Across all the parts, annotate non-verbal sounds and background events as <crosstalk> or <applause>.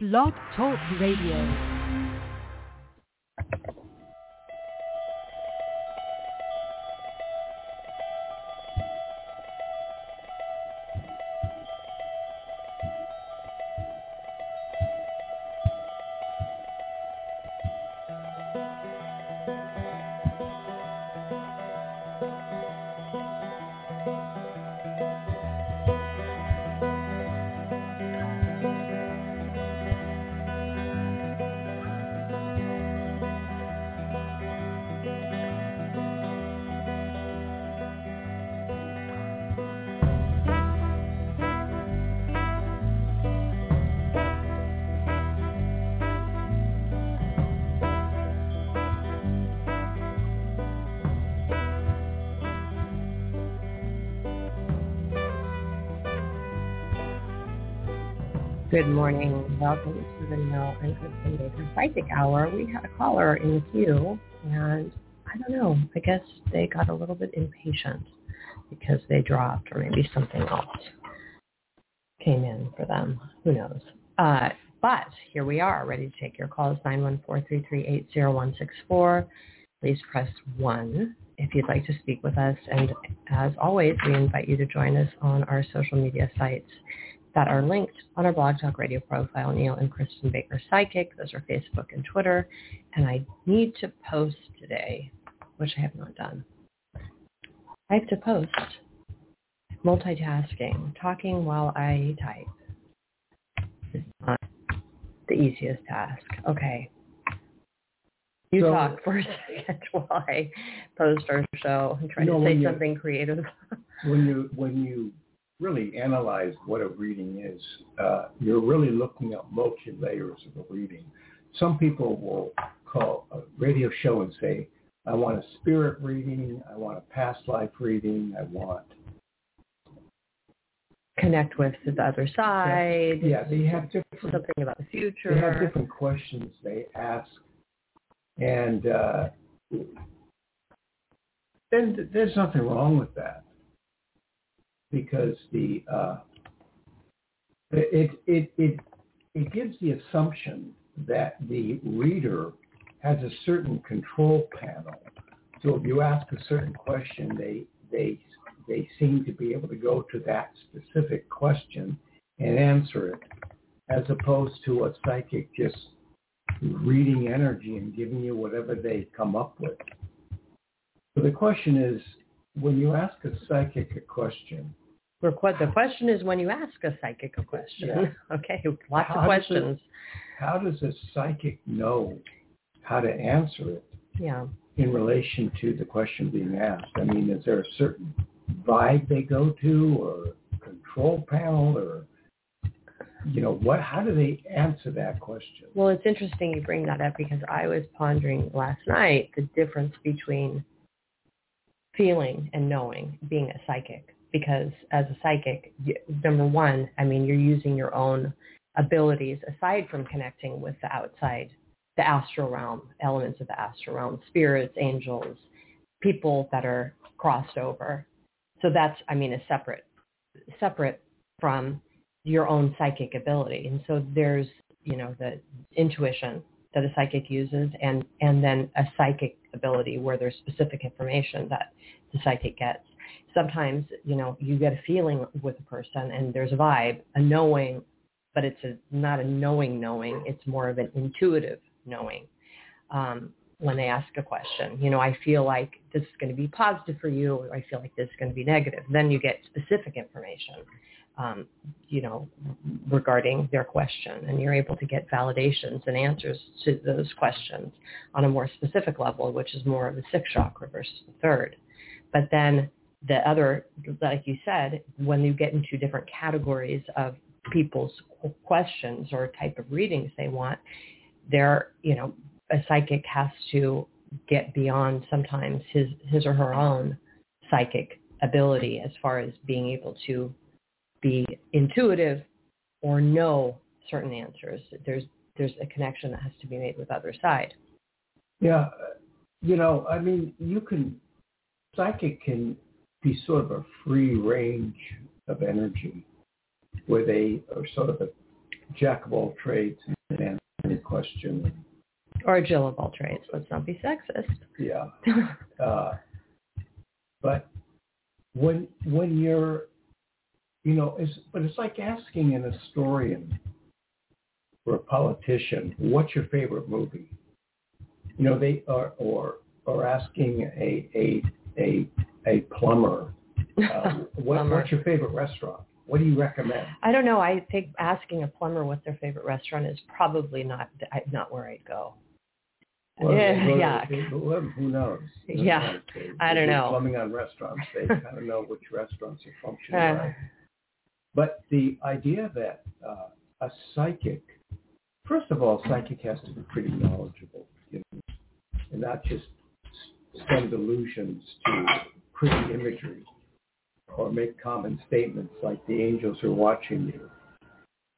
Blog Talk Radio. Good morning. Welcome to the Neil and Kristin Baker Psychic Hour. We had a caller in the queue, and I don't know. I guess they got a little bit impatient because they dropped, or maybe something else came in for them. Who knows? Uh, but here we are, ready to take your calls. Nine one four three three eight zero one six four. Please press one if you'd like to speak with us. And as always, we invite you to join us on our social media sites that are linked on our Blog Talk Radio profile, Neil and Kristin Baker Psychic. Those are Facebook and Twitter. And I need to post today, which I have not done. I have to post multitasking, talking while I type. It's not the easiest task. Okay. You So- talk for a <laughs> second while I post our show and try You know, to say you- something creative. when you when you really analyze what a reading is, uh, you're really looking at multi layers of a reading. Some people will call a radio show and say, "I want a spirit reading, I want a past life reading, I want." Connect with the other side. Yeah, they have different something about the future. they have different questions they ask, and uh, then there's nothing wrong with that because the uh, it it it it gives the assumption that the reader has a certain control panel. So if you ask a certain question, they they they seem to be able to go to that specific question and answer it, as opposed to a psychic just reading energy and giving you whatever they come up with. So the question is, when you ask a psychic a question, the question is when you ask a psychic a question. Yeah. <laughs> Okay, lots How of does it- questions. how does a psychic know how to answer it Yeah. in relation to the question being asked? I mean, is there a certain vibe they go to or control panel or, you know, what, how do they answer that question? Well, it's interesting you bring that up because I was pondering last night the difference between feeling and knowing being a psychic. Because as a psychic, number one, I mean, you're using your own abilities aside from connecting with the outside, the astral realm, elements of the astral realm, spirits, angels, people that are crossed over. So that's, I mean, a separate, separate from your own psychic ability. And so there's, you know, the intuition that a psychic uses and, and then a psychic ability where there's specific information that the psychic gets. Sometimes, you know, you get a feeling with a person and there's a vibe, a knowing, but it's a, not a knowing knowing. It's more of an intuitive knowing. Um, when they ask a question, you know, I feel like this is going to be positive for you, or I feel like this is going to be negative. Then you get specific information um, you know, regarding their question. And you're able to get validations and answers to those questions on a more specific level, which is more of the sixth chakra versus the third. But then the other, like you said, when you get into different categories of people's questions or type of readings they want, they're, you know, a psychic has to get beyond sometimes his, his or her own psychic ability as far as being able to be intuitive or know certain answers. There's there's a connection that has to be made with other side. Yeah, you know, I mean, you can, psychic can be sort of a free range of energy where they are sort of a jack of all trades and answer any question. Or a Jill of all trades. Let's not be sexist. Yeah. <laughs> Uh, but when when you're, you know, it's but it's like asking an historian or a politician, what's your favorite movie? You know, they are or or asking a a a a plumber, <laughs> uh, what, Plumber. what's your favorite restaurant? What do you recommend? I don't know. I think asking a plumber what their favorite restaurant is probably not not where I'd go. Well, Yeah, yeah. Who knows? Yeah, They- I don't know. Plumbing on restaurants, they <laughs> kind of know which restaurants are functioning Uh, right. But the idea that uh, a psychic, first of all, psychic has to be pretty knowledgeable, you know, and not just send allusions to pretty imagery or make common statements like the angels are watching you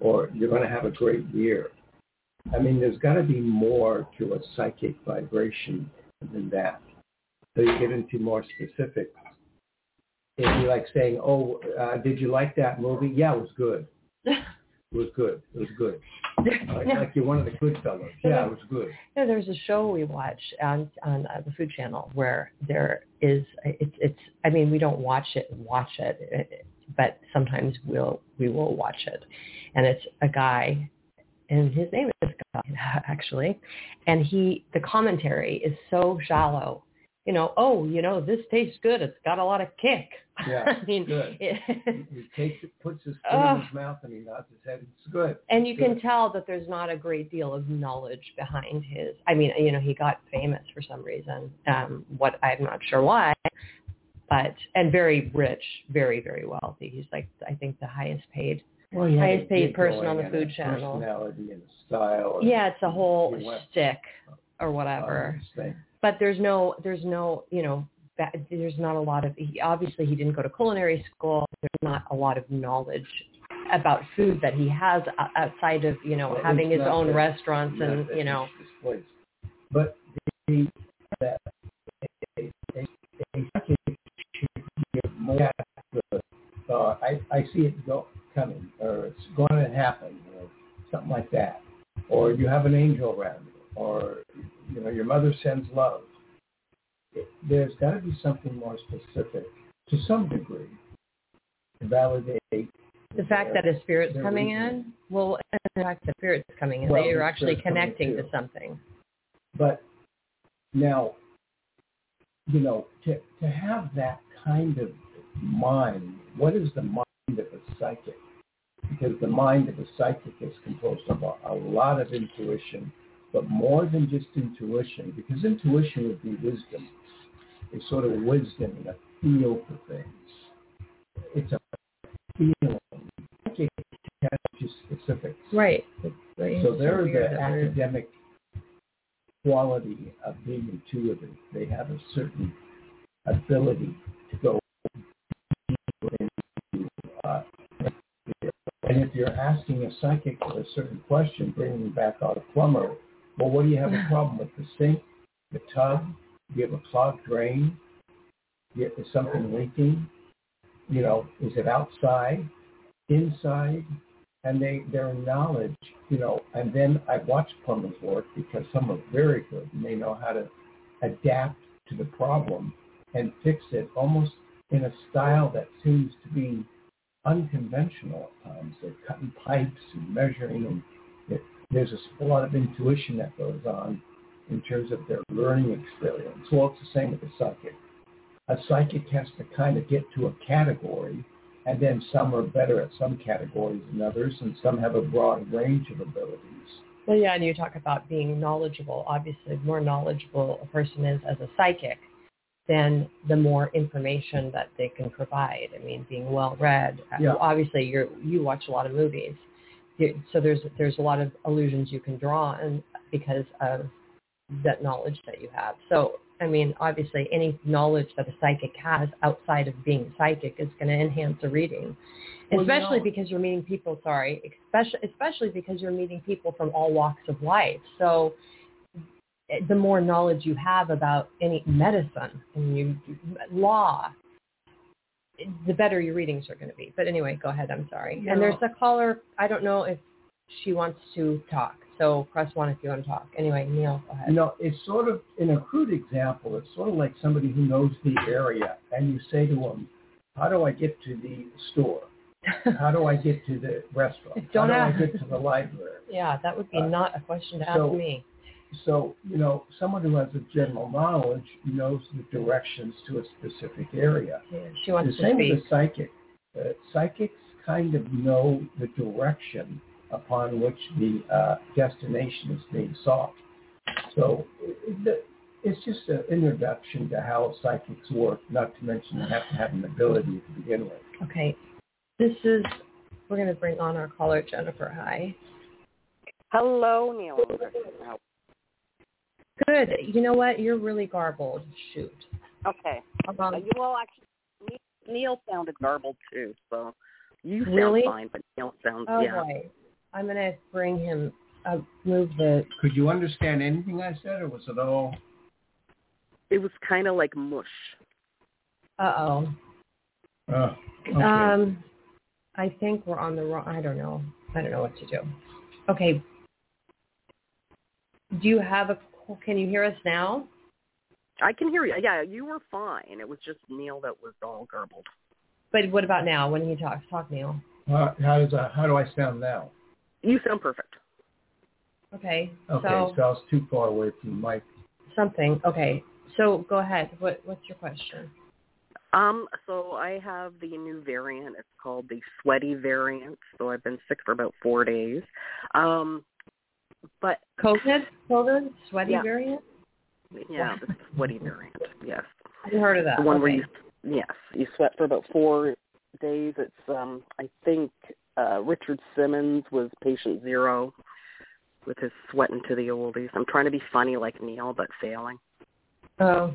or you're going to have a great year. I mean, there's got to be more to a psychic vibration than that. So you get into more specifics. It'd be like saying, "Oh, uh, did you like that movie? Yeah, it was good. <laughs> It was good. It was good." Like, no, like you're one of the good fellows. Yeah, it was good. no, there's a show we watch on on uh, the Food Channel where there is it's it's. I mean, we don't watch it watch it, but sometimes we'll we will watch it, and it's a guy, and his name is Guy actually, and he the commentary is so shallow. You know, oh, you know, this tastes good. It's got a lot of kick. Yeah, <laughs> I mean, good. <laughs> it- He takes it, puts his foot Ugh. in his mouth, and he nods his head. It's good. and you Good. can tell that there's not a great deal of knowledge behind his i mean you know he got famous for some reason um what i'm not sure why but and very rich very very wealthy he's like i think the highest paid Well, had highest paid person on the Food Channel. Personality and style. and yeah it's a whole stick or whatever. But there's no there's no you know that, there's not a lot of he, obviously he didn't go to culinary school there's not a lot of knowledge about food that he has outside of you know Well, having his own that- restaurants and you know. But the that a psychic should give more uh, I, I see it go coming or it's going to happen or something like that. Or you have an angel around know your mother sends love. It, there's got to be something more specific to some degree to validate the fact that a spirit's coming reasoning. in well the fact that spirit's coming in Well, that you're actually connecting to something But now, you know, to to have that kind of mind, what is the mind of a psychic? Because the mind of a psychic is composed of a, a lot of intuition, but more than just intuition, because intuition would be wisdom. It's sort of wisdom and a feel for things. It's a feeling. Just specifics. right So they're the academic quality of being intuitive. They have a certain ability to go into, uh, and if you're asking a psychic a certain question, bringing back out a plumber, well, what do you have a problem with? The sink, the tub? You have a clogged drain? You- Is something leaking? You know, is it outside, inside? and they their knowledge, you know, and then I watch plumbers work because some are very good and they know how to adapt to the problem and fix it almost in a style that seems to be unconventional at times. They're cutting pipes and measuring and there's a lot of intuition that goes on in terms of their learning experience. Well, it's the same with a psychic. A psychic has to kind of get to a category and then some are better at some categories than others, and some have a broad range of abilities. Well, yeah, and you talk about being knowledgeable. Obviously, the more knowledgeable a person is as a psychic, then the more information that they can provide. I mean, being well read. Yeah. Obviously, you you watch a lot of movies, You- so there's there's a lot of illusions you can draw on because of that knowledge that you have. So, I mean, obviously, any knowledge that a psychic has outside of being psychic is going to enhance a reading, Well, you especially know- because you're meeting people. Sorry, especially especially because you're meeting people from all walks of life. So, eh, the more knowledge you have about any medicine and you law, the better your readings are going to be. But anyway, go ahead. I'm sorry. Yeah. And there's a caller. I don't know if she wants to talk. So press one if you want to talk. Anyway, Neil, go ahead. You know, it's sort of, in a crude example, it's sort of like somebody who knows the area and you say to them, how do I get to the store? How do I get to the restaurant? <laughs> Don't how do ask. I get to the library? yeah, that would be Uh, not a question to so- ask me. So, you know, someone who has a general knowledge knows the directions to a specific area. Yeah, she wants the to same speak. with a psychic. Uh, psychics kind of know the direction upon which the uh, destination is being sought. So it, it, it's just an introduction to how psychics work, not to mention you have to have an ability to begin with. Okay. This is, we're going to bring on our caller, Jennifer. Hi. Hello, Neil. Good. You know what? You're really garbled. Shoot. Okay. Um, you all actually, Neil sounded garbled too, so you sound Really? fine, but Neil sounds oh, yeah. boy. I'm going to bring him, uh, move the, Could you understand anything I said, or was it all? It was kind of like mush. uh-oh. Uh, okay. Um, I think we're on the wrong, I don't know. I don't know what to do. Okay. Do you have a, can you hear us now? I can hear you. Yeah, you were fine. It was just Neil that was all garbled. But what about now when he talks? Talk, Neil. Uh, how does I, how do I sound now? You sound perfect. Okay. Okay, So, so I was too far away from the mic. something. Okay. So go ahead. What What's your question? Um, so I have the new variant. It's called the sweaty variant. So I've been sick for about four days. Um, but COVID? COVID? Sweaty Yeah. variant? yeah, the sweaty variant. Yes. I heard of that. the one where you yes you sweat for about four days it's um i think uh richard simmons was patient zero with his sweating to the oldies i'm trying to be funny like neil but failing Oh,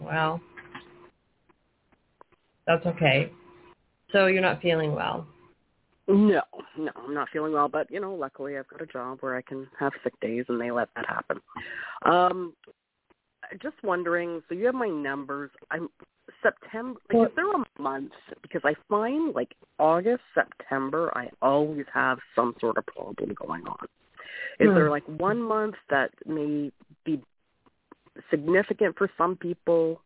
well. That's okay. So you're not feeling well. No no i'm not feeling well but you know luckily i've got a job where i can have sick days and they let that happen. Um just wondering so you have my numbers. I'm september like is there a month? Because i find like august september i always have some sort of problem going on. Is Hmm. there like one month that may be significant for some people?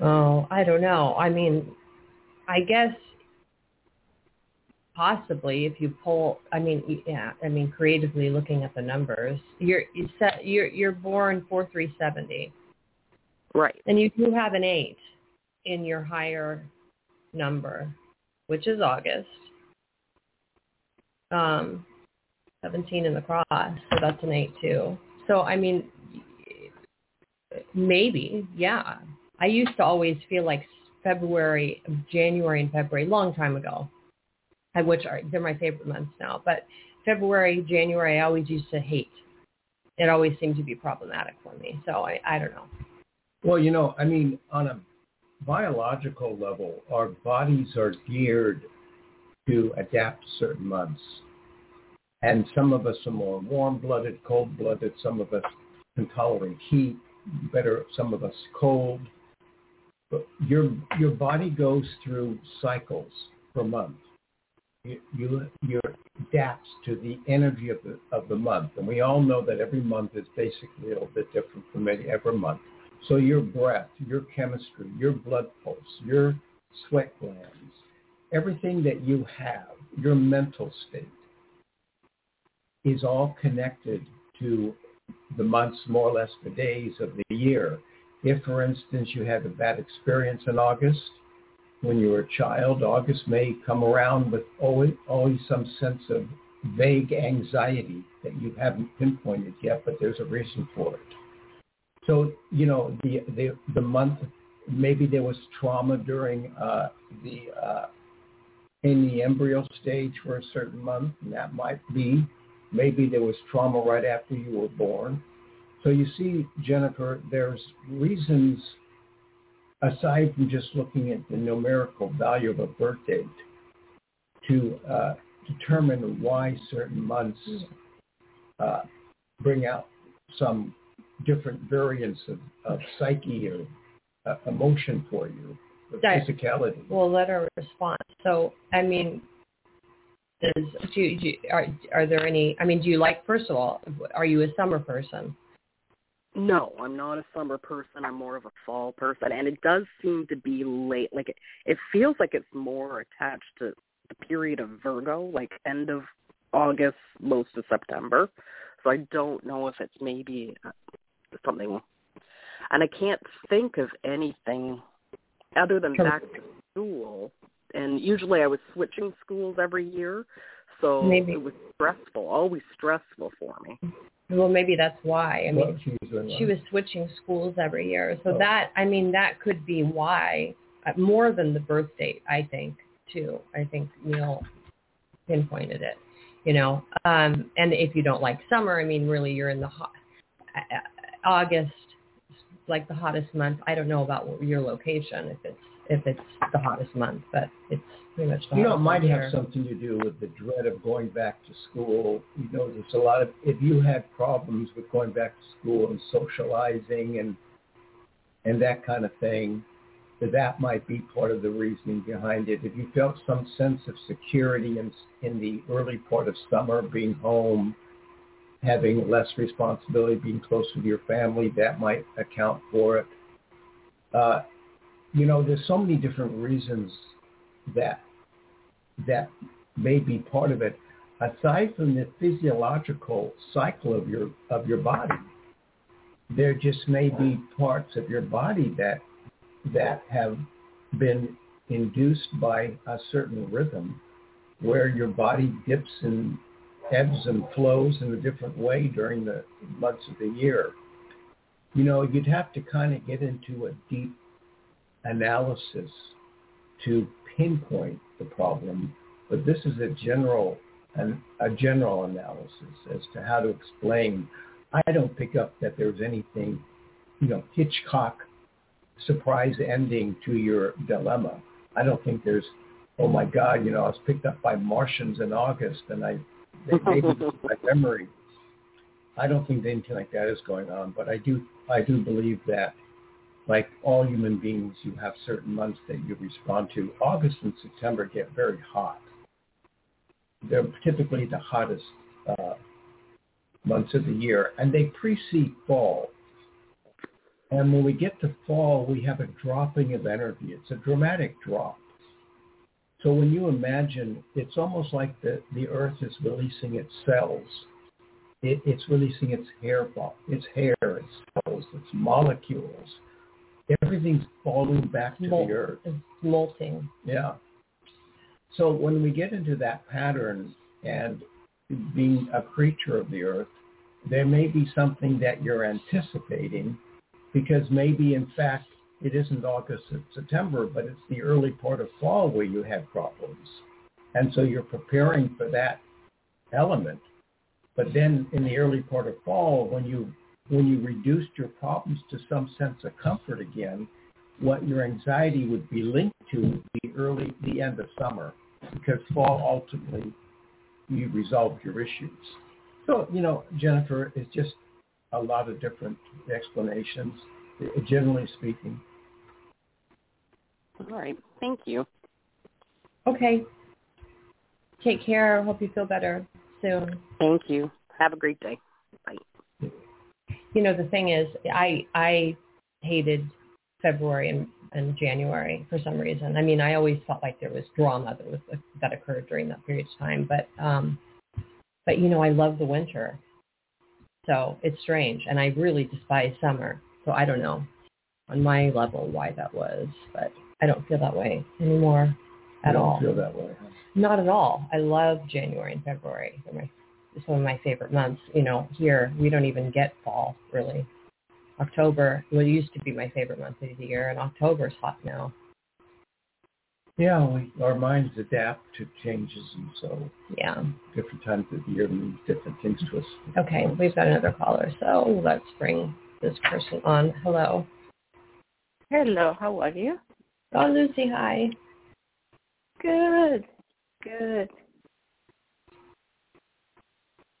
Oh, I don't know. I mean, I guess possibly if you pull. I mean, yeah. I mean, creatively looking at the numbers, you're you set. You're you're born four three seventy, right and you do have an eight in your higher number, which is August. Um, seventeen in the cross, so that's an eight too. So I mean, maybe, yeah. I used to always feel like February, January and February, long time ago, which are they're my favorite months now. But February, January, I always used to hate. It always seemed to be problematic for me. So I, I don't know. Well, you know, I mean, on a biological level, our bodies are geared to adapt certain months. And some of us are more warm-blooded, cold-blooded. Some of us can tolerate heat better. Some of us cold. But your your body goes through cycles per month. You you, to the energy of the of the month, and we all know that every month is basically a little bit different from any every month. So your breath, your chemistry, your blood pulse, your sweat glands, everything that you have, your mental state is all connected to the months, more or less the days of the year. If, for instance, you had a bad experience in August, when you were a child, August may come around with always, always some sense of vague anxiety that you haven't pinpointed yet, but there's a reason for it. So, you know, the, the, the month, maybe there was trauma during uh, the, uh, in the embryo stage for a certain month, and that might be. Maybe there was trauma right after you were born. So you see, Jennifer, there's reasons aside from just looking at the numerical value of a birth date to uh, determine why certain months uh, bring out some different variants of, of psyche or uh, emotion for you, or Right. physicality. We'll let her respond. So, I mean, is do do are are there any? I mean, do you like? First of all, are you a summer person? No, I'm not a summer person. I'm more of a fall person, and it does seem to be late. Like it, it feels like it's more attached to the period of Virgo, like end of August, most of September. So I don't know if it's maybe uh, something, and I can't think of anything other than back to school. And usually I was switching schools every year, so Maybe. it was stressful, always stressful for me. Well, maybe that's why. I mean, Well, she was she was switching schools every year, so Oh. that I mean that could be why uh, more than the birth date. I think too. I think Neil pinpointed it. You know, um, and if you don't like summer, I mean, really, you're in the hot uh, August, like the hottest month. I don't know about your location if it's if it's the hottest month, but it's pretty much the You know, it might have something to do with the dread of going back to school. You know, there's a lot of, if you had problems with going back to school and socializing and, and that kind of thing, that that might be part of the reasoning behind it. If you felt some sense of security in, in the early part of summer, being home, having less responsibility, being close with your family, that might account for it. Uh, you know, there's so many different reasons that that may be part of it. Aside from the physiological cycle of your of your body, there just may be parts of your body that that have been induced by a certain rhythm where your body dips and ebbs and flows in a different way during the months of the year. You know, you'd have to kind of get into a deep analysis to pinpoint the problem, but this is a general an, a general analysis as to how to explain. I don't pick up that there's anything, you know, Hitchcock surprise ending to your dilemma. I don't think there's, oh my God, you know, I was picked up by Martians in August and I maybe <laughs> my memory. I don't think anything like that is going on, but I do I do believe that like all human beings, you have certain months that you respond to. August and September get very hot. They're typically the hottest uh, months of the year, and they precede fall. And when we get to fall, we have a dropping of energy. It's a dramatic drop. So when you imagine, it's almost like the, the earth is releasing its cells. It, it's releasing its hair, its hair, its cells, its molecules. Everything's falling back to Molt- the earth. It's molting. Yeah. So when we get into that pattern and being a creature of the earth, there may be something that you're anticipating because maybe in fact it isn't August and September, but it's the early part of fall where you have problems. And so you're preparing for that element. But then in the early part of fall, when you when you reduced your problems to some sense of comfort again, what your anxiety would be linked to would be early the end of summer because fall ultimately you resolve your issues. So, you know, Jennifer, it's just a lot of different explanations, generally speaking. All right. Thank you. Okay. Take care. Hope you feel better soon. Thank you. Have a great day. You know, the thing is, I I hated February and, and January for some reason. I mean, I always felt like there was drama that was that occurred during that period of time. But um, but you know, I love the winter, so it's strange, and I really despise summer. So I don't know on my level why that was, but I don't feel that way anymore at don't all. feel that way. huh? Not at all. I love January and February. They're my some of my favorite months. You know, here we don't even get fall really. October well, it used to be my favorite month of the year, and October's hot now. Yeah, we, our minds adapt to changes, and so Yeah. different times of the year means different things to us. Okay, we've got another caller, so let's bring this person on. Hello. Hello, how are you? Oh, Lucy, hi. Good, good.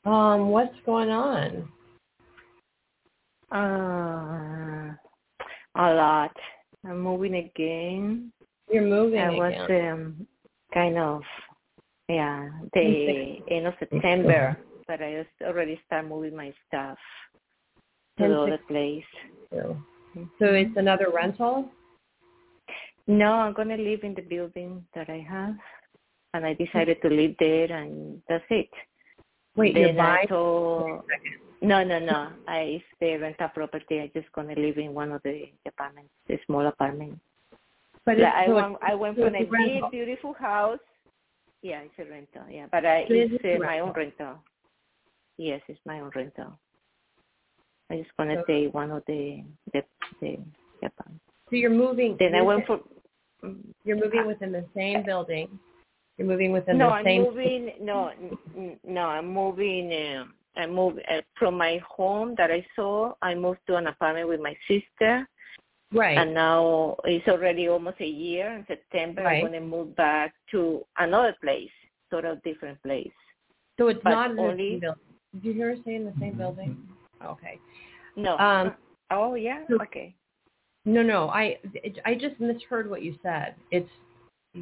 Um, what's going on? Uh, a lot. I'm moving again. You're moving I was again. um, kind of Yeah, the end of September, but I just already start moving my stuff to the other place. So, so it's another rental? No, I'm gonna live in the building that I have, and I decided to live there, and that's it. Wait, then you're I buying? told, no, no, no. I it's the rental property. I just gonna live in one of the apartments, the small apartment. But it's, I so went, I went from a a big, beautiful house. Yeah, it's a rental. Yeah, but I, So it's it is uh, a my own rental. Yes, it's my own rental. I just gonna So- one of the the the, the apartment. so you're moving. Then I went for. You're moving within the same building. You're moving within no, the I'm same. moving. No, n- no, I'm moving. Um, I moved uh, from my home that I saw. I moved to an apartment with my sister, Right. and now it's already almost a year. In September, Right. I'm going to move back to another place, sort of different place. so it's but not in the only- same building. Did you hear her say in the same building? Okay. No. Um, oh yeah. Okay. No, no. I I just misheard what you said. It's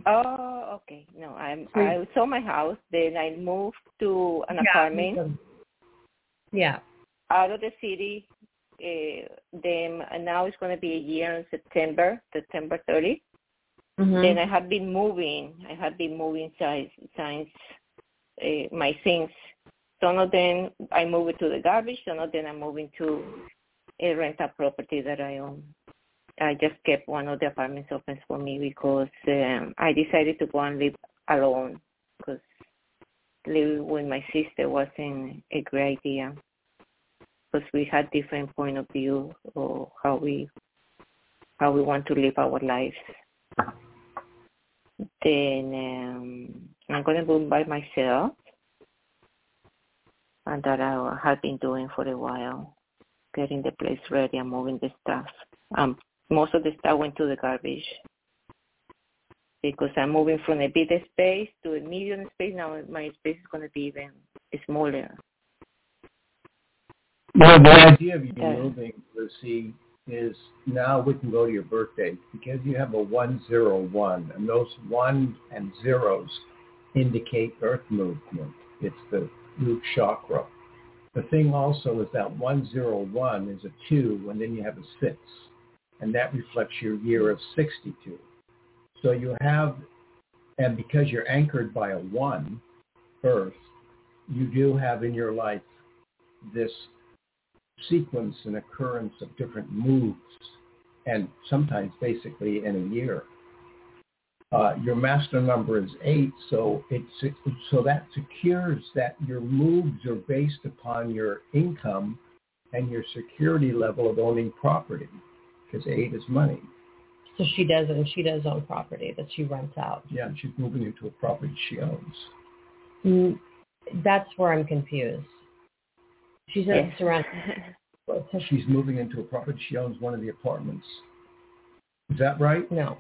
Oh, okay. No, I'm. I sold my house. Then I moved to an yeah, apartment Yeah. out of the city. Uh, then and now it's going to be a year in September, September 30. Mhm. Then I have been moving. I have been moving since since uh, my things. Some of them I moved to the garbage. Some of them I'm moving to a rental property that I own. I just kept one of the apartments open for me because um, I decided to go and live alone because living with my sister wasn't a great idea because we had different point of view of how we how we want to live our lives. Then um, I'm to move by myself, and that I have been doing for a while, getting the place ready and moving the stuff. Um, most of the stuff went to the garbage because I'm moving from a bigger space to a medium space. Now my space is going to be even smaller. Well, the idea of you Okay. moving, Lucy, is now we can go to your birthday because you have a one zero one, and those one and zeros indicate earth movement. It's the root chakra. The thing also is that one zero one is a two, and then you have a six, and that reflects your year of sixty-two. So you have, and because you're anchored by a one, Earth, you do have in your life this sequence and occurrence of different moves, and sometimes basically in a year. Uh, your master number is eight, so it's so that secures that your moves are based upon your income and your security level of owning property, because eight is money. So she does, and she does own property that she rents out. Yeah, and she's moving into a property she owns. Mm, That's where I'm confused. She says Yes. it's around. <laughs> She's moving into a property she owns one of the apartments. Is that right? No.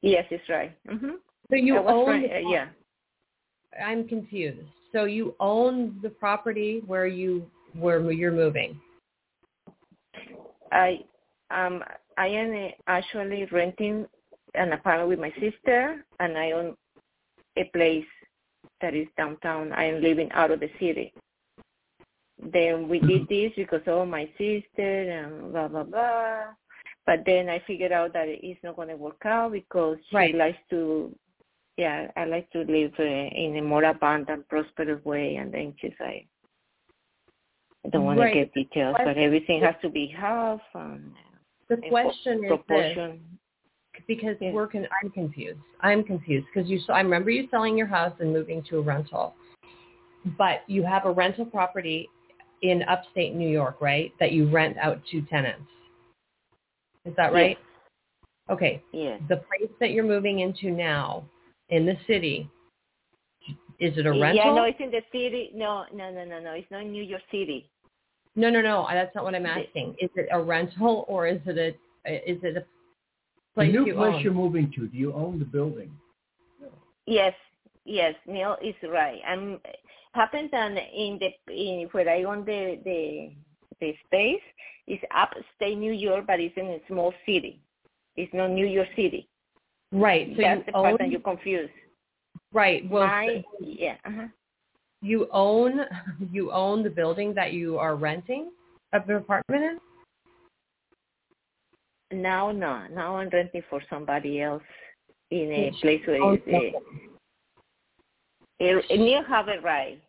yes, it's right. hmm So you own, right, uh, yeah. I'm confused. So you own the property where you where you're moving. I um I am actually renting an apartment with my sister, and I own a place that is downtown. I am living out of the city. Then we did this because of my sister and blah blah blah. But then I figured out that it's not going to work out because she Right. likes to, yeah, I like to live uh, in a more abundant, prosperous way. And then she's like, I don't want Right. to get details, but everything has to be half and The question is this, because Yeah. we're con- I'm confused. I'm confused because you. I remember you selling your house and moving to a rental, but you have a rental property in upstate New York, right? That you rent out to tenants. Is that right? Okay. Yes. The place that you're moving into now in the city, is it a rental? Yeah, no, it's in the city. No, no, no, no, no. It's not in New York City. No, no, no. That's not what I'm asking. Is it a rental or is it a is it a place The place new you place own? you're moving to, do you own the building? Yes, yes. Neil is right. I'm happens that in the in where I own the the the space is upstate New York, but it's in a small city. It's not New York City. Right. So That's you the part that you're confused. Right. Well, my yeah. Uh-huh. You own <laughs> you own the building that you are renting of the apartment in. Now, no. Now I'm renting for somebody else in a Which place where owns it's, uh, Neil have it right.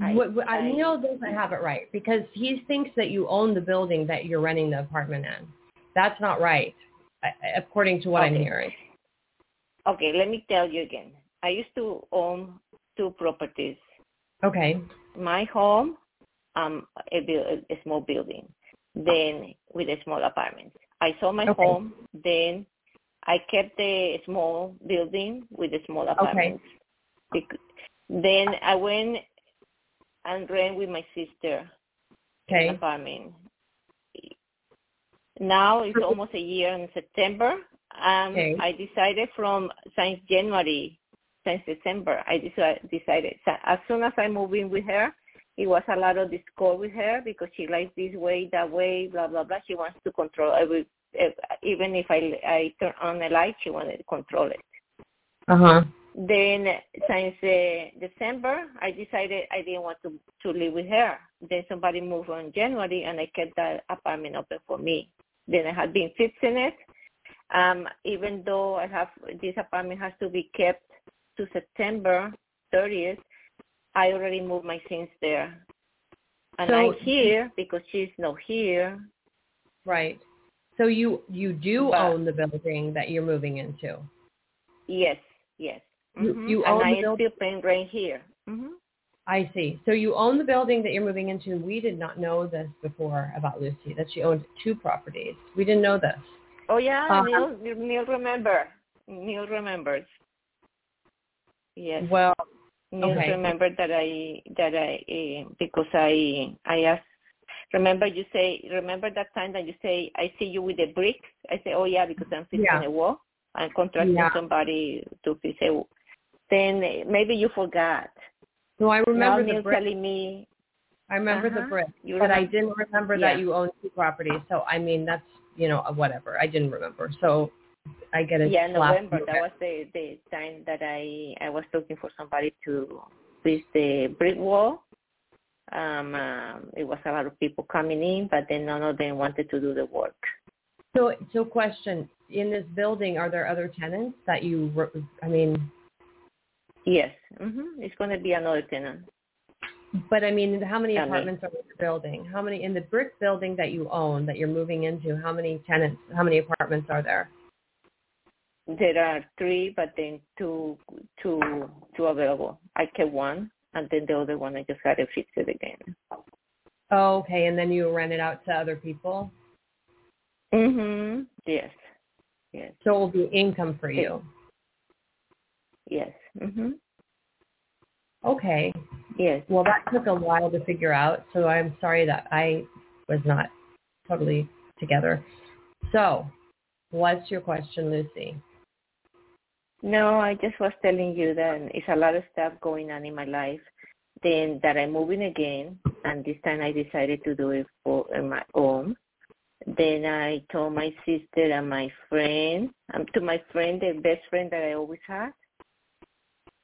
I- What, what, I Neil doesn't have it right because he thinks that you own the building that you're renting the apartment in. That's not right, according to what I'm hearing. Okay, let me tell you again. I used to own two properties. Okay. My home, um, a, a small building, then with a small apartment. I sold my Okay. home, then I kept the small building with the small apartment. Bec- Then I went and rent with my sister Okay. an apartment. Now it's almost a year in September. Um, Okay. I decided from since January, since December, I deci- decided so as soon as I moved in with her, it was a lot of discord with her because she likes this way, that way, blah blah blah. She wants to control every, ev- even if I I turn on the light, she wanted to control it. Uh huh. Then since uh, December, I decided I didn't want to to live with her. Then somebody moved on January, and I kept that apartment open for me. Then I had been fixing it. Um, even though I have this apartment has to be kept to September 30th, I already moved my things there, and So- I'm here because she's not here. Right. So you you do But- own the building that you're moving into. Yes, yes. You- Mhm. you and own I the building? still paying rent here. hmm I see. So you own the building that you're moving into. We did not know this before about Lucy, that she owned two properties. We didn't know this. Oh yeah, Uh, Neil, Neil remember. Neil remembers. Yes, Well, Neil okay. remembered that I that I uh, because I I asked. Remember you say remember that time that you say I see you with the bricks. I say oh yeah because I'm fixing Yeah. a wall. I'm contracting Yeah. somebody to fix a. wall. Then uh, maybe you forgot. No, I remember now the brick. telling me. I remember the Uh-huh. brick, You but I didn't remember Yeah. that you owned two properties. So I mean, that's you know whatever. I didn't remember. So I get a Yeah, November. That was the the time that I I was looking for somebody to fix the brick wall. Um, um, it was a lot of people coming in, but then none of them wanted to do the work. So, so question: In this building, are there other tenants that you? I mean, Yes, hmm it's going to be another tenant. but I mean, how many me. apartments are in the building? How many in the brick building that you own that you're moving into? How many tenants? How many apartments are there? There are three, but then two two two available. I kept one, and then the other one I just had to fix it again. Oh, okay, and then you rent it out to other people, hmm Yes, yes, so it will be income for you. yes. hmm Okay. Yes. Well, that took a while to figure out, so I'm sorry that I was not totally together. So, what's your question, Lucy? No, I just was telling you that it's a lot of stuff going on in my life. Then that I'm moving again, and this time I decided to do it for my own. Then I told my sister and my friend, um, to my friend, the best friend that I always had.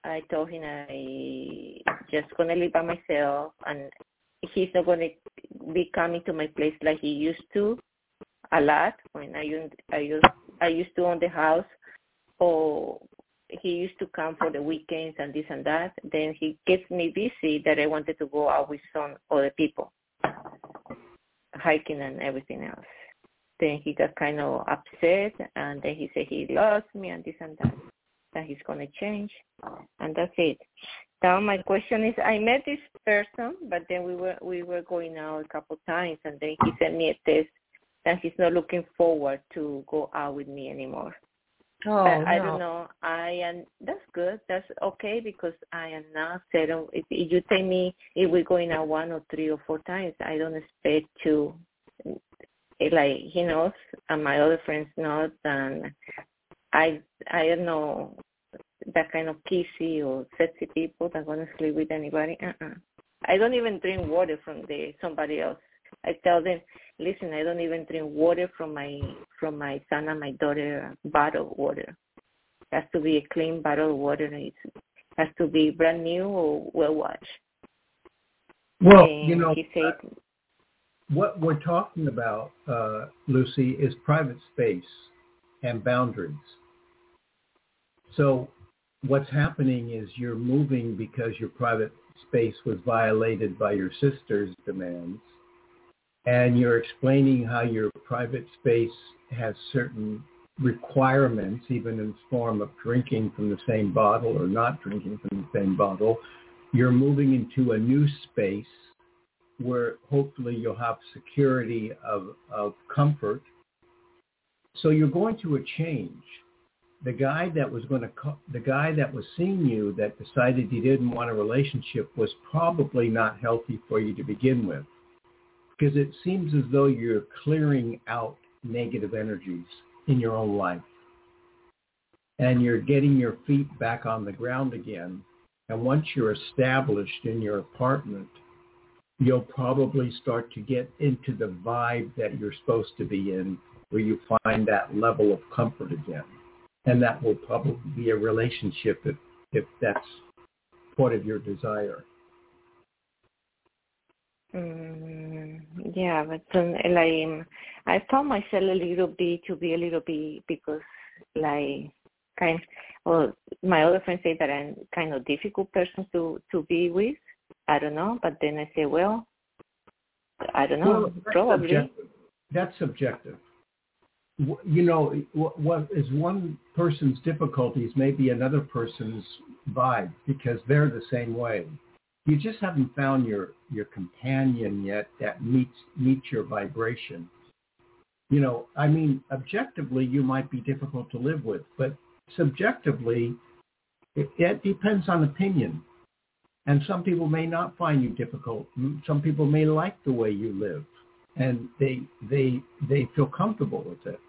I told him I just gonna live by myself, and he's not gonna be coming to my place like he used to a lot when I used I used I used to own the house or he used to come for the weekends and this and that. Then he gets me busy that I wanted to go out with some other people, hiking and everything else. Then he got kind of upset, and then he said he lost me and this and that. That he's gonna change, and that's it. Now my question is, I met this person, but then we were we were going out a couple times, and then he sent me a text that he's not looking forward to go out with me anymore. Oh, I, I no. don't know. I am. That's good. That's okay because I am not settled. If, if you tell me if we're going out one or three or four times, I don't expect to. eh, Like he knows, and my other friends know, and I I don't know that kind of kissy or sexy people that gonna sleep with anybody. Uh-uh. I don't even drink water from the somebody else. I tell them, listen, I don't even drink water from my from my son and my daughter bottled water. It has to be a clean bottled water. It has to be brand new or well watched. Well, and you know, he said, what we're talking about, uh, Lucy, is private space and boundaries. So what's happening is you're moving because your private space was violated by your sister's demands. And you're explaining how your private space has certain requirements, even in the form of drinking from the same bottle or not drinking from the same bottle. You're moving into a new space where hopefully you'll have security of, of comfort. So you're going through a change. The guy that was going to, the guy that was seeing you that decided he didn't want a relationship was probably not healthy for you to begin with. Because it seems as though you're clearing out negative energies in your own life. And you're getting your feet back on the ground again. And once you're established in your apartment, you'll probably start to get into the vibe that you're supposed to be in where you find that level of comfort again. And that will probably be a relationship if, if that's part of your desire. mm, yeah, but um, like I found myself a little bit to be a little bit because like kind well my other friends say that I'm kind of difficult person to to be with. I don't know, but then I say, well, I don't know, Well, that's probably. subjective. That's subjective. You know, what, what is one person's difficulties may be another person's vibe because they're the same way. You just haven't found your, your companion yet that meets meets your vibration. You know, I mean, objectively, you might be difficult to live with, but subjectively, it, it depends on opinion. And some people may not find you difficult. Some people may like the way you live, and they they they feel comfortable with it.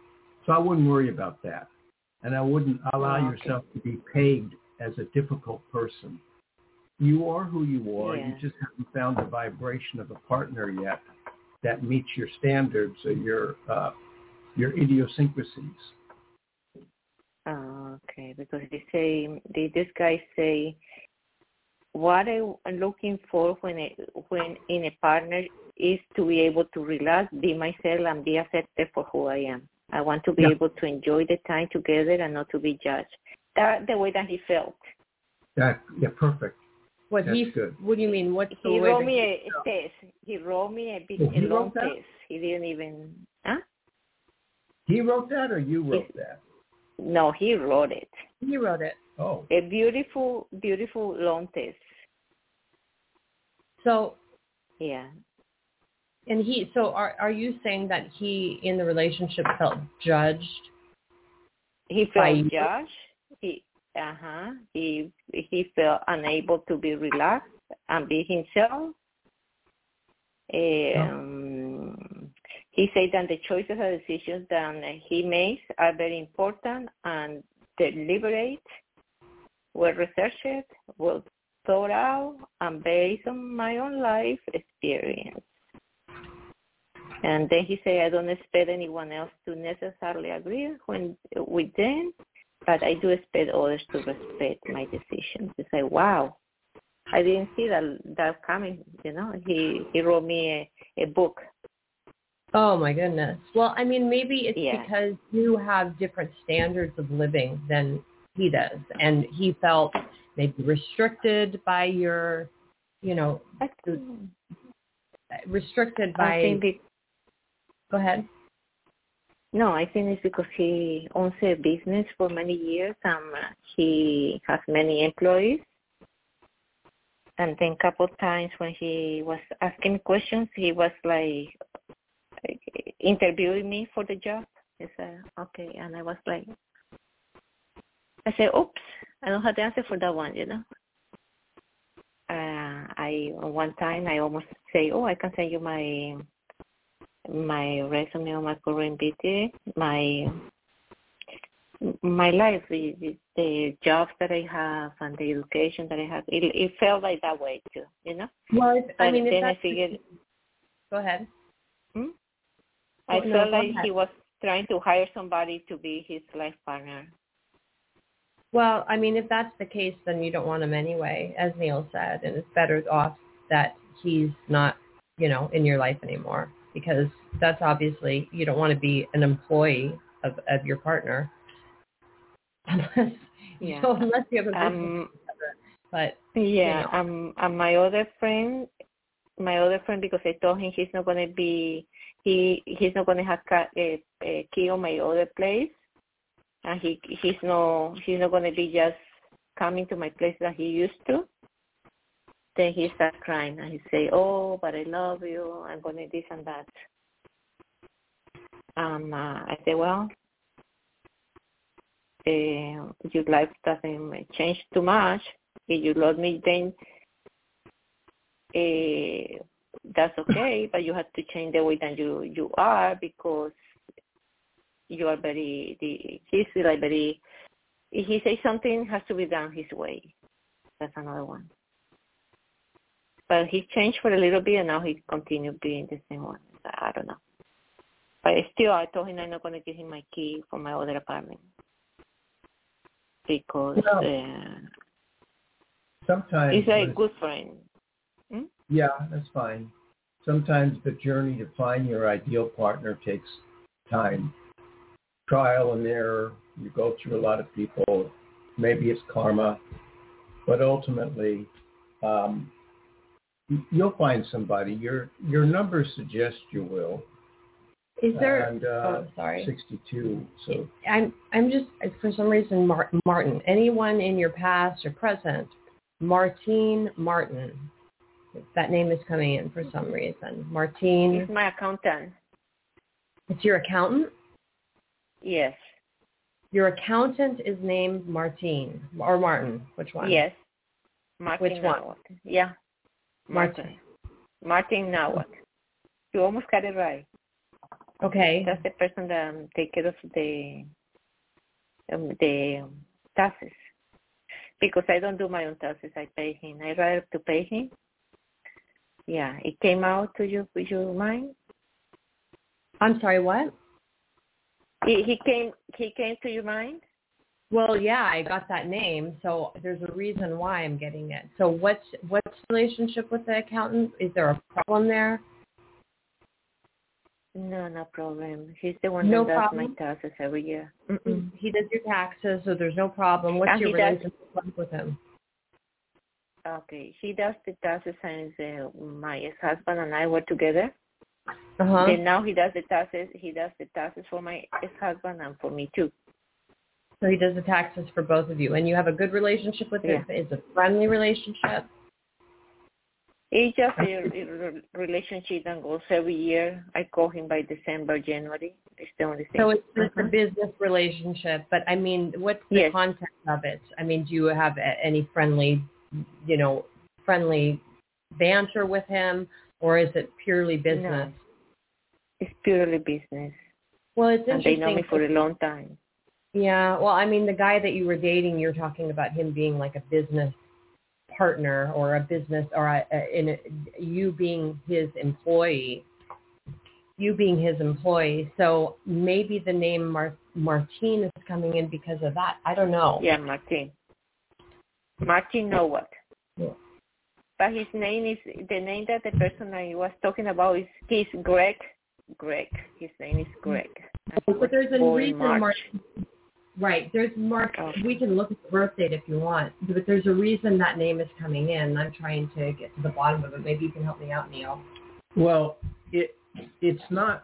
So I wouldn't worry about that, and I wouldn't allow Oh, okay. yourself to be pegged as a difficult person. You are who you are. You just haven't found the vibration of a partner yet that meets your standards or your uh, your idiosyncrasies. Oh, okay, because they say they, this guy say what I'm looking for when I, when in a partner is to be able to relax, be myself, and be accepted for who I am. I want to be Yeah. able to enjoy the time together and not to be judged. That the way that he felt. That yeah, perfect. What That's he? good. What do you mean? What? He wrote me he- a test. He wrote me a big Oh, he a long wrote that? test. He didn't even. Huh? He wrote that, or you wrote that? No, he wrote it. He wrote it. Oh, A beautiful, beautiful long test. So Yeah. and he. So are are you saying that he in the relationship felt judged? he by felt you? judged. He uh huh. He he felt unable to be relaxed and be himself. Um, he said that the choices and decisions that he makes are very important and deliberate, well researched, well thought out, and based on my own life experience. And then he said, I don't expect anyone else to necessarily agree when with them, but I do expect others to respect my decisions. To say, wow, I didn't see that that coming. You know, he he wrote me a, a book. Oh my goodness. Well, I mean, maybe it's Yeah. because you have different standards of living than he does, and he felt maybe restricted by your, you know, restricted by. Be, go ahead. No, I think it's because he owns a business for many years and uh, he has many employees. And then a couple of times when he was asking questions, he was like interviewing me for the job. He said, okay. And I was like, I said, oops, I don't have the answer for that one, you know. Uh, I one time I almost say, oh, I can send you my my resume my current BT, my my life, the, the, the jobs that I have and the education that I have. It, it felt like that way too, you know. Well, I mean, then I figured go ahead. Hmm? I No, felt like ahead. he was trying to hire somebody to be his life partner. Well, I mean, if that's the case, then you don't want him anyway, as Neil said, and it's better off that he's not, you know, in your life anymore because that's obviously you don't want to be an employee of of your partner <laughs> unless Yeah. so unless you have a business Um. But Yeah, know. um, and my other friend, my other friend, because I told him he's not gonna be, he he's not gonna have ca- a, a key on my other place, and he he's no he's not gonna be just coming to my place that he used to. Then he starts crying and he say, "Oh, but I love you. I'm gonna this and that." Um, uh, I say, "Well, uh, your life doesn't change too much." if you love me then uh, that's <laughs> okay but you have to change the way that you you are because you are very the he's like very if he says something has to be done his way that's another one but he changed for a little bit and now he continued being the same one i don't know but still i told him i'm not going to give him my key for my other apartment because No. uh, Sometimes He's a good friend. Yeah, that's fine. Sometimes the journey to find your ideal partner takes time. Trial and error. You go through a lot of people. Maybe it's karma. But ultimately, um, you'll find somebody. Your your numbers suggest you will. is there? And uh, oh, sorry. 62. So I'm I'm just for some reason Martin. Anyone in your past or present, Martine Martin. That name is coming in for some reason. Martine. He's my accountant. It's your accountant. Yes. Your accountant is named Martine or Martin. Which one? Yes. Martin Which one? Yeah. Martin. Martin Nawak. You almost got it right. Okay. That's the person that um, take care of the um, the um, taxes. Because I don't do my own taxes, I pay him. I rather to pay him. Yeah, it came out to you. Would you mind? I'm sorry. What? He, he came. He came to your mind. Well, yeah, I got that name, so there's a reason why I'm getting it. So what's what's relationship with the accountant? Is there a problem there? No, no problem. He's the one No that does problem? my taxes every year. Mm-mm. He does your taxes, so there's no problem. What's And your he does- relationship like with him? Okay, he does the taxes since uh, my ex-husband and I were together. Uh huh. Then now he does the taxes. He does the taxes for my ex-husband and for me too. So he does the taxes for both of you, and you have a good relationship with him. It's a friendly relationship. It's just a, a re- relationship that goes every year. I call him by December, January. It's the only thing. So it's just a business relationship. But I mean, what's the Yes. content of it? I mean, do you have any friendly, you know, friendly banter with him, or is it purely business? No. It's purely business, Well, it's interesting. and they know me for a long time. Yeah, well, I mean, the guy that you were dating, you're talking about him being like a business partner or a business or a, a, in a, you being his employee, you being his employee. So maybe the name Mar- Martine is coming in because of that. I don't know. Yeah, Martin. Martin Nowak. Yeah. But his name is the name that the person I was talking about is he's Greg. Greg. His name is Greg. But there's a reason March. Mark. Right. There's Mark. Oh. We can look at the birth date if you want, but there's a reason that name is coming in. I'm trying to get to the bottom of it. Maybe you can help me out, Neil. Well, it it's not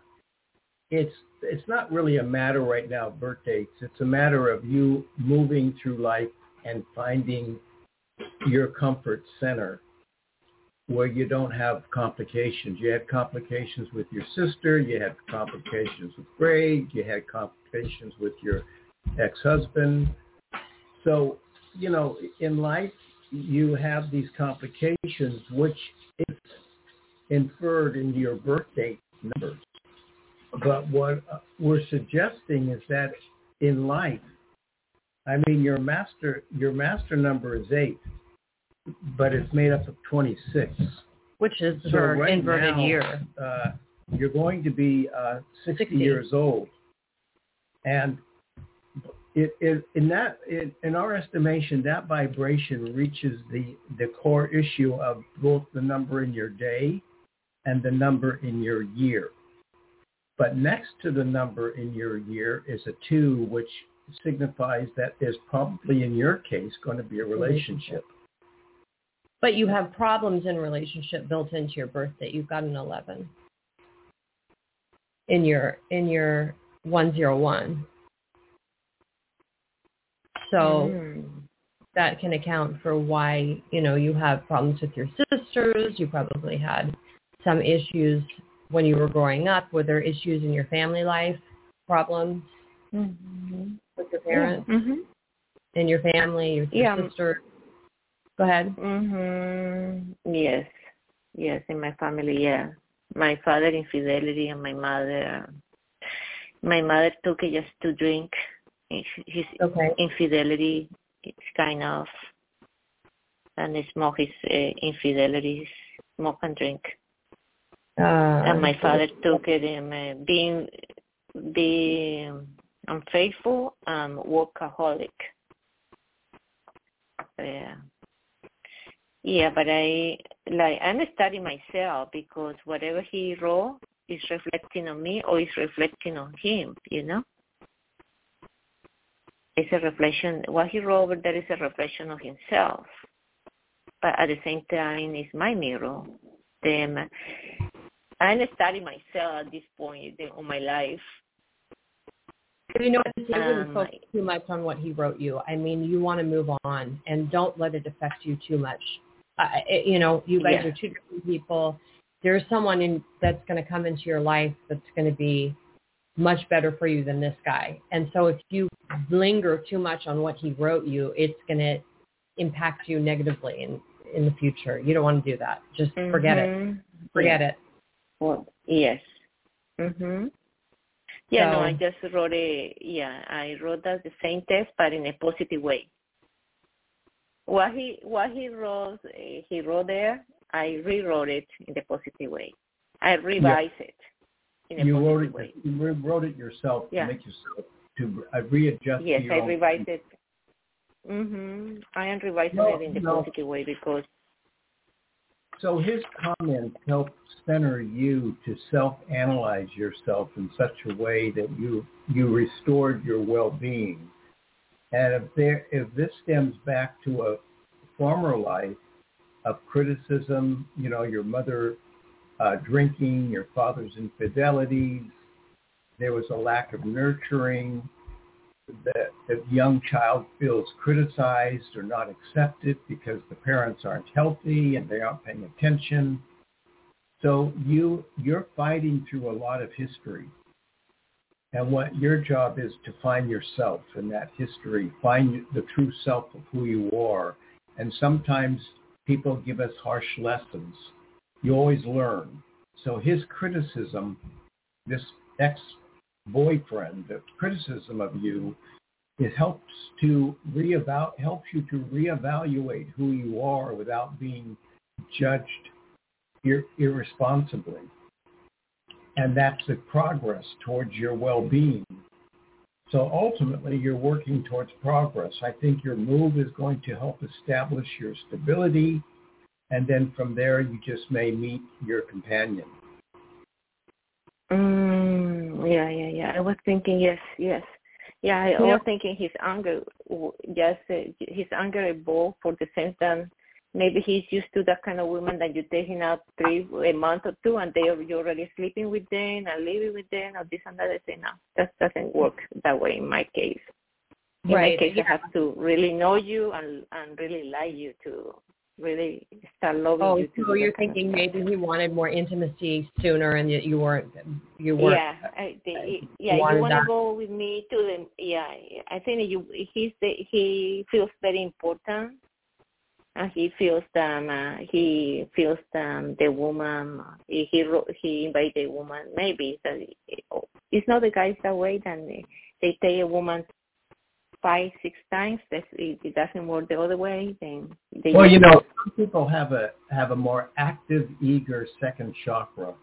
it's it's not really a matter right now of birth dates. It's a matter of you moving through life and finding your comfort center where you don't have complications. You had complications with your sister, you had complications with Greg, you had complications with your ex-husband. So, you know, in life you have these complications which is inferred in your birth date numbers. But what we're suggesting is that in life, I mean, your master your master number is eight, but it's made up of 26. Which is So her right inverted now, year. Uh, you're going to be uh, 60, 60. years old, and it, it in that in, in our estimation, that vibration reaches the the core issue of both the number in your day and the number in your year. But next to the number in your year is a two, which signifies that there's probably in your case going to be a relationship. But you have problems in relationship built into your birth date. You've got an 11 in your in your 101. So Mm. that can account for why, you know, you have problems with your sisters. You probably had some issues when you were growing up. Were there issues in your family life, problems Mm-hmm. with your parents, Mm-hmm. in your family, your, your Yeah. sister? Go ahead. Mm-hmm. Yes. Yes, in my family, yeah. My father infidelity and my mother my mother took it just to drink. His Okay. infidelity is kind of and it's more his uh, infidelity, smoke and drink. Uh, and my father took it in uh, being being unfaithful and workaholic. Yeah. Yeah, but I like I'm studying myself because whatever he wrote is reflecting on me or is reflecting on him, you know? It's a reflection what he wrote over there is a reflection of himself. But at the same time it's my mirror. Then I'm studying myself at this point in my life. You know, you wouldn't focus too much on what he wrote you. I mean, you want to move on, and don't let it affect you too much. Uh, it, you know, you guys Yeah. are two different people. There's someone in that's going to come into your life that's going to be much better for you than this guy. And so, if you linger too much on what he wrote you, it's going to impact you negatively in in the future. You don't want to do that. Just forget it. Mhm. Forget it. Well, yes. Mhm. Yeah, no, So- I just wrote a yeah, I wrote that the same test but in a positive way. What he what he wrote eh, he wrote there, I rewrote it in the positive way. I revised it in a You wrote it. way. You wrote it yourself Yeah. to make yourself to uh, readjust. Yes, I own- revised it. Mhm. I am revising No, it in the no. positive way because So his comments help center you to self-analyze yourself in such a way that you you restored your well-being. And if there if this stems back to a former life of criticism, you know, your mother uh, drinking, your father's infidelities, there was a lack of nurturing, the young child feels criticized or not accepted because the parents aren't healthy and they aren't paying attention. So you you're fighting through a lot of history. And what your job is to find yourself in that history, find the true self of who you are. And sometimes people give us harsh lessons. You always learn. So his criticism, this ex boyfriend, the criticism of you, it helps to reeval helps you to reevaluate who you are without being judged ir- irresponsibly. And that's the progress towards your well-being. So ultimately, you're working towards progress. I think your move is going to help establish your stability, and then from there, you just may meet your companion. Mm, yeah, yeah, yeah. I was thinking, yes, yes. Yeah, I Yeah. was thinking his anger, w- just uh, his anger evolved for the sense that maybe he's used to that kind of woman that you take him out three a month or two, and they are you're already sleeping with them and living with them, or this and that. I say no, that doesn't work that way in my case. In Right, my case, yeah. I have to really know you and and really like you to really start loving Oh, you. To so you're that kind of thinking maybe he wanted more intimacy sooner, and that you weren't you weren't. Yeah, I, the, uh, yeah. You want to go with me to the yeah. I think you he's the, he feels very important, and he feels that uh, he feels um, uh, that um, the woman uh, he he wrote- he invited the woman maybe that it's not the guys that way. Then they, they take a woman five six times. That it, it doesn't work the other way. Then they Well, you know, some people have a have a more active, eager second chakra,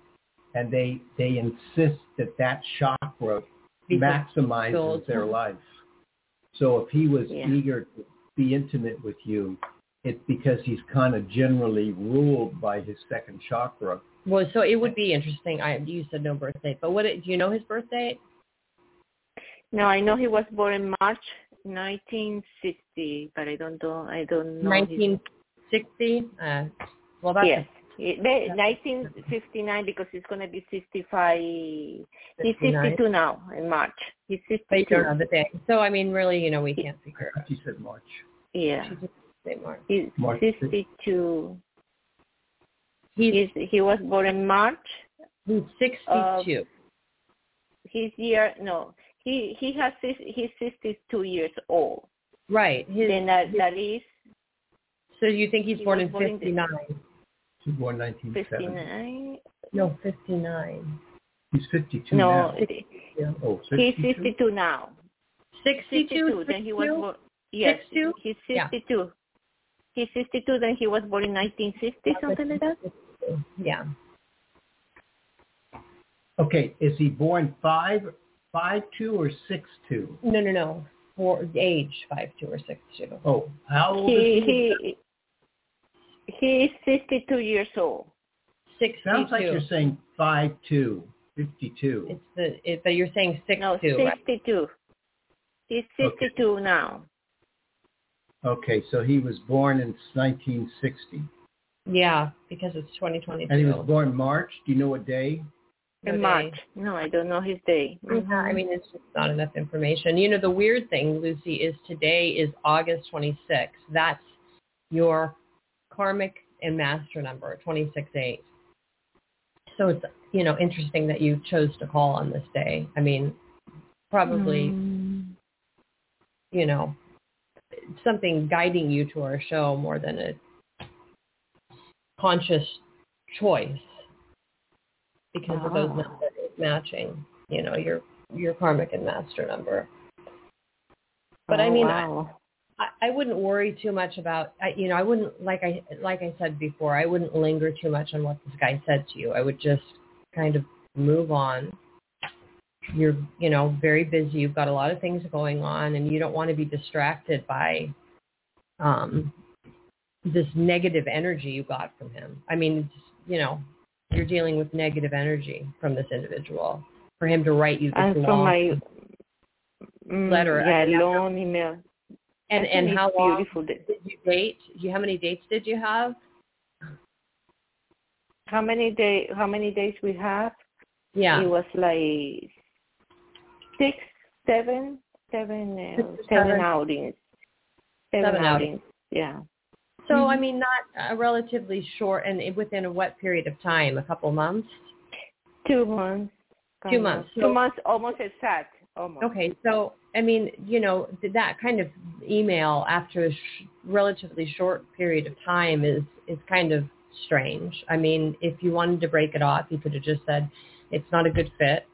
and they they insist that that chakra Be maximizes fulfilled. their life. So if he was Yeah. eager to be intimate with you, it's because he's kind of generally ruled by his second chakra. Well, so it would be interesting. I you said no birth date, but what do you know his birth date? No, I know he was born in March 1960, but I don't know. I don't know. 1960. Uh, well, that's Yes. It- the- 1959 because he's going to be 65. He's 59. 62 now in March. He's But you 62. don't know the day. So I mean, really, you know, we can't figure it out. He said March. Yeah. She's just say March. He's March 62. He's He's, he was born in March. he's 62. His year, no, he he has six- he's 62 years old. right. His. Then that, that is so you think he's he born was in born in 59? He's born 1970. 59. No, 59. He's 52 No, now. Yeah. Oh, he's 62? 62 now. 62. Then he was born. Yes, 62? he's Yeah. 62. He's 62. Then he was born in 1960, something like that. Yeah. Okay, is he born five, five two or six two? No, no, no. For age five two or six two. Oh, how old He is he? he he's 62 years old. Six Sounds like you're saying five two, 52. It's the it, but you're saying six No, two, right? 62. He's Okay. 62 now. Okay, so he was born in 1960. Yeah, because it's 2022. And he was born March. Do you know what day? No. March. No, I don't know his day. Yeah, I mean, it's just not enough information. You know, the weird thing, Lucy, is today is August 26th. That's your karmic and master number, 268. So it's, you know, interesting that you chose to call on this day. I mean, probably, Mm. you know, something guiding you to our show more than a conscious choice because of those Ah. numbers matching, you know, your your karmic and master number. But I Oh, mean, wow. I, I wouldn't worry too much about, I, you know, I wouldn't like I like I said before, I wouldn't linger too much on what this guy said to you. I would just kind of move on. You're, you know, very busy. You've got a lot of things going on, and you don't want to be distracted by um, this negative energy you got from him. I mean, it's, you know, you're dealing with negative energy from this individual. For him to write you this and long my mm, letter, I yeah, long email. and I and how long Beautiful. did you date? You, how many dates did you have? How many day? How many days we have? Yeah. It was like six, seven, seven, uh, Six seven seven. outings. Seven, Seven outings. outings. Yeah. So I mm-hmm. mean, not a relatively short, and within a what period of time? A couple months. Two months. Two months. of. Two months, almost exact. Almost. Okay, so I mean, you know, that kind of email after a sh- relatively short period of time is is kind of strange. I mean, if you wanted to break it off, you could have just said it's not a good fit.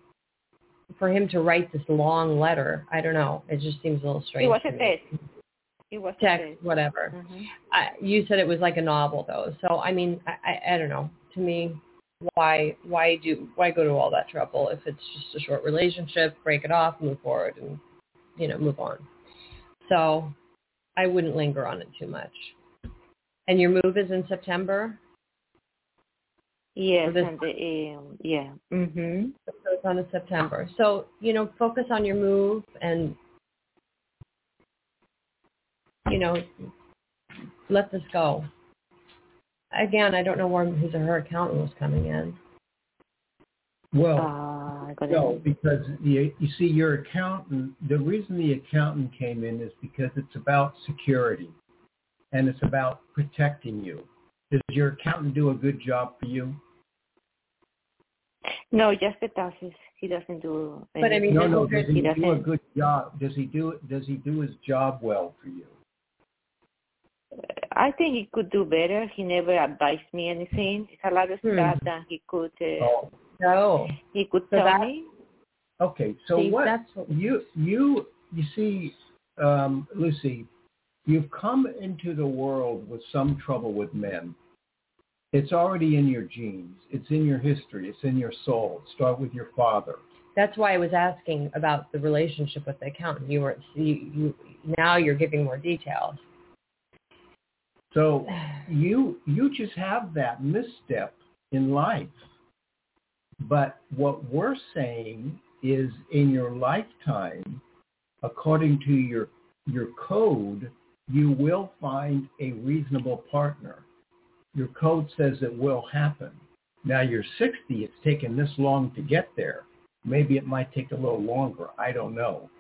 For him to write this long letter, I don't know. It just seems a little strange. It was a me. test. It was a Text, whatever. Mhm. I, you said it was like a novel though. So I mean, I, I, I don't know. To me, why why do why go to all that trouble if it's just a short relationship? Break it off, move forward, and you know move on. So I wouldn't linger on it too much. And your move is in September. Yes, this and the, um, yeah. Mhm. So it's on September. So you know, focus on your move and you know let this go. Again, I don't know where his or her accountant was coming in. Well, Uh, no, because you, you see, your accountant, the reason the accountant came in is because it's about security and it's about protecting you. Does your accountant do a good job for you? No, just the taxes. He doesn't do. But I mean, No, no. no Does he he do a good job? Does he do it? Does he do his job well for you? I think he could do better. He never advised me anything. It's a lot of Hmm. stuff that he could uh, Oh, No. he could So tell that- me. okay. So See, what that's what you you you see, um, Lucy, you've come into the world with some trouble with men. It's already in your genes. It's in your history. It's in your soul. Start with your father. That's why I was asking about the relationship with the accountant. You were you, you now you're giving more details. So you you just have that misstep in life. But what we're saying is in your lifetime, according to your your code, you will find a reasonable partner. Your code says it will happen. Now you're 60, it's taken this long to get there. Maybe it might take a little longer. I don't know.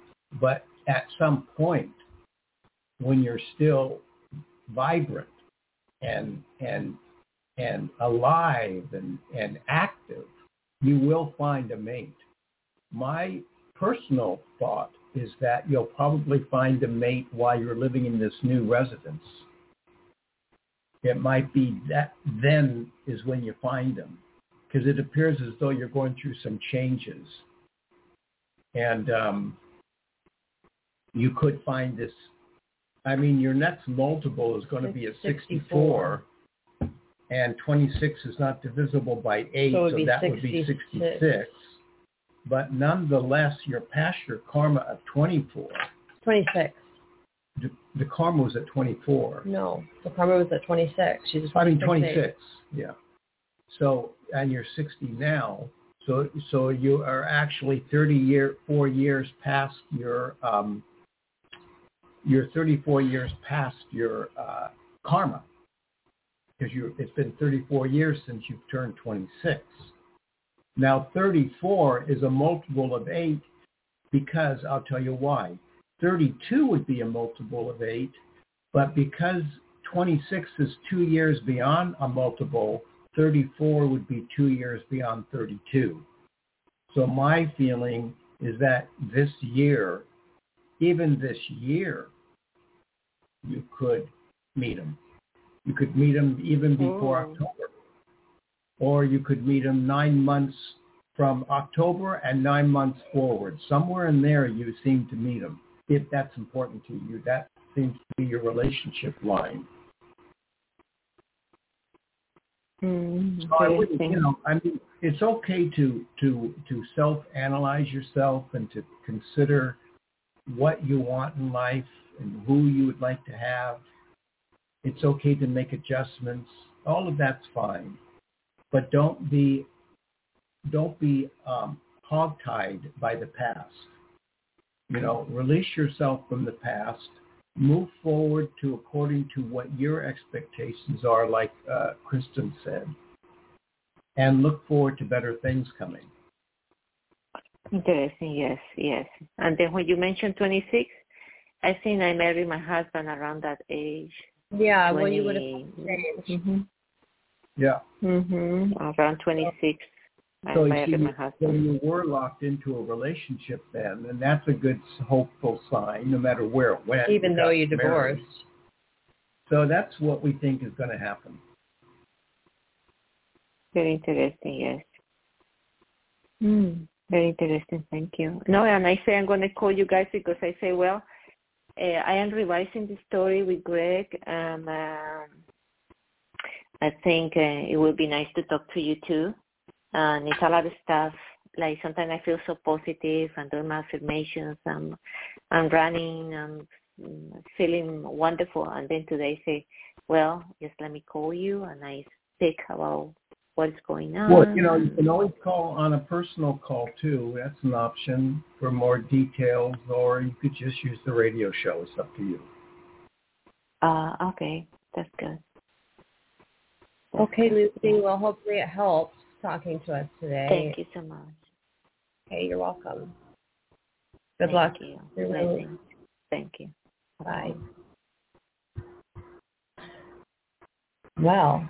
But at some point, when you're still vibrant and and and alive and, and active, you will find a mate. My personal thought is that you'll probably find a mate while you're living in this new residence. It might be that then is when you find them because it appears as though you're going through some changes. And um, you could find this, I mean, your next multiple is going to be a 64, 64. and 26 is not divisible by 8, So so, that would be 66. 66. But nonetheless, you're past your karma of 24. 26. The, the karma was at 24. No, the karma was at 26. She's I mean 26. 26. Yeah. So and you're 60 now. So so you are actually 30 year four years past your um you're 34 years past your uh, karma because it's been 34 years since you've turned 26. Now 34 is a multiple of 8 because I'll tell you why. 32 would be a multiple of 8, but because 26 is 2 years beyond a multiple, 34 would be 2 years beyond 32. So my feeling is that this year, even this year, you could meet them. You could meet them even before Oh. October. Or you could meet them nine months from October and nine months forward. Somewhere in there you seem to meet them, If that's important to you, that seems to be your relationship line. Mm, So I wouldn't, you know, I mean, it's okay to to to self-analyze yourself and to consider what you want in life and who you would like to have. It's okay to make adjustments. All of that's fine, but don't be don't be um, hogtied by the past. You know, release yourself from the past. Move forward to according to what your expectations are, like uh, Kristin said, and look forward to better things coming. Interesting. Yes, yes. And then when you mentioned 26, I think I married my husband around that age. Yeah, well, you would have changed. Mm-hmm. Yeah. Mm-hmm. Around 26, I So you married see, my so husband. you were locked into a relationship then, and that's a good hopeful sign, no matter where it went. Even though got you married. divorced. So that's what we think is going to happen. Very interesting. Yes. Mm, very interesting. Thank you. No, and I say I'm going to call you guys because I say, well, uh, I am revising the story with Greg, and um, I think uh, it would be nice to talk to you too. And it's a lot of stuff. Like sometimes I feel so positive and doing my affirmations and I'm running mm, feeling wonderful. And then today I say, well, just let me call you and I speak about what's going on. Well, you know, you can always call on a personal call too. That's an option for more details, or you could just use the radio show. It's up to you. Uh, okay, that's good. That's Okay, good. Lucy. Well, hopefully it helps talking to us today. Thank you so much. Okay, you're welcome. Good Thank luck. you. You're welcome. Thank you. Bye. Well,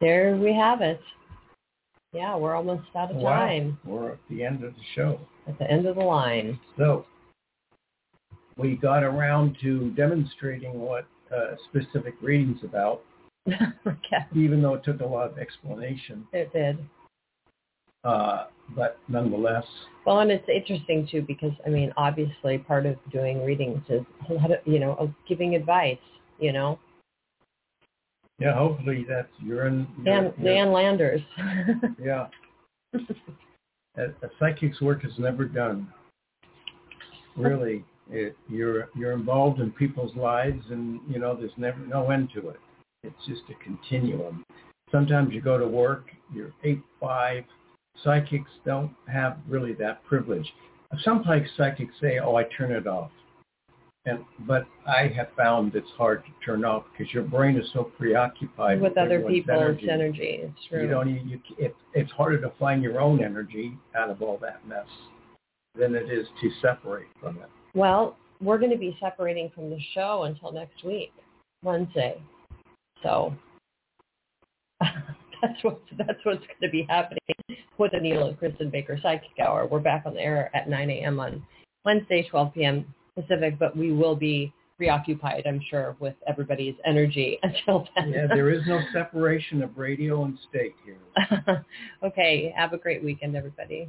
there we have it. Yeah, we're almost out of Wow. time We're at the end of the show. at the end of the line. So we got around to demonstrating what uh, specific readings about, <laughs> okay, even though it took a lot of explanation. it did. Uh, but nonetheless, Well, and it's interesting too because I mean, obviously, part of doing readings is a lot of you know of giving advice. You know, yeah, hopefully that's you're in. You're, Dan Dan Landers. <laughs> yeah. a, a psychic's work is never done. Really, it, you're you're involved in people's lives, and you know there's never no end to it. It's just a continuum. Sometimes you go to work, you're eight five. Psychics don't have really that privilege. Some psychics say, "Oh, I turn it off," and but I have found it's hard to turn off because your brain is so preoccupied with, with other people's energy. energy. It's true. You don't. You, it, it's harder to find your own energy out of all that mess than it is to separate from it. Well, we're going to be separating from the show until next week, Wednesday. So <laughs> that's what that's what's going to be happening with the Neil and Kristin Baker Psychic Hour. We're back on the air at 9 a.m. on Wednesday, 12 p.m. Pacific, but we will be preoccupied, I'm sure, with everybody's energy <laughs> until then. Yeah, there is no separation of radio and state here. <laughs> okay, have a great weekend, everybody.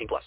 18 plus.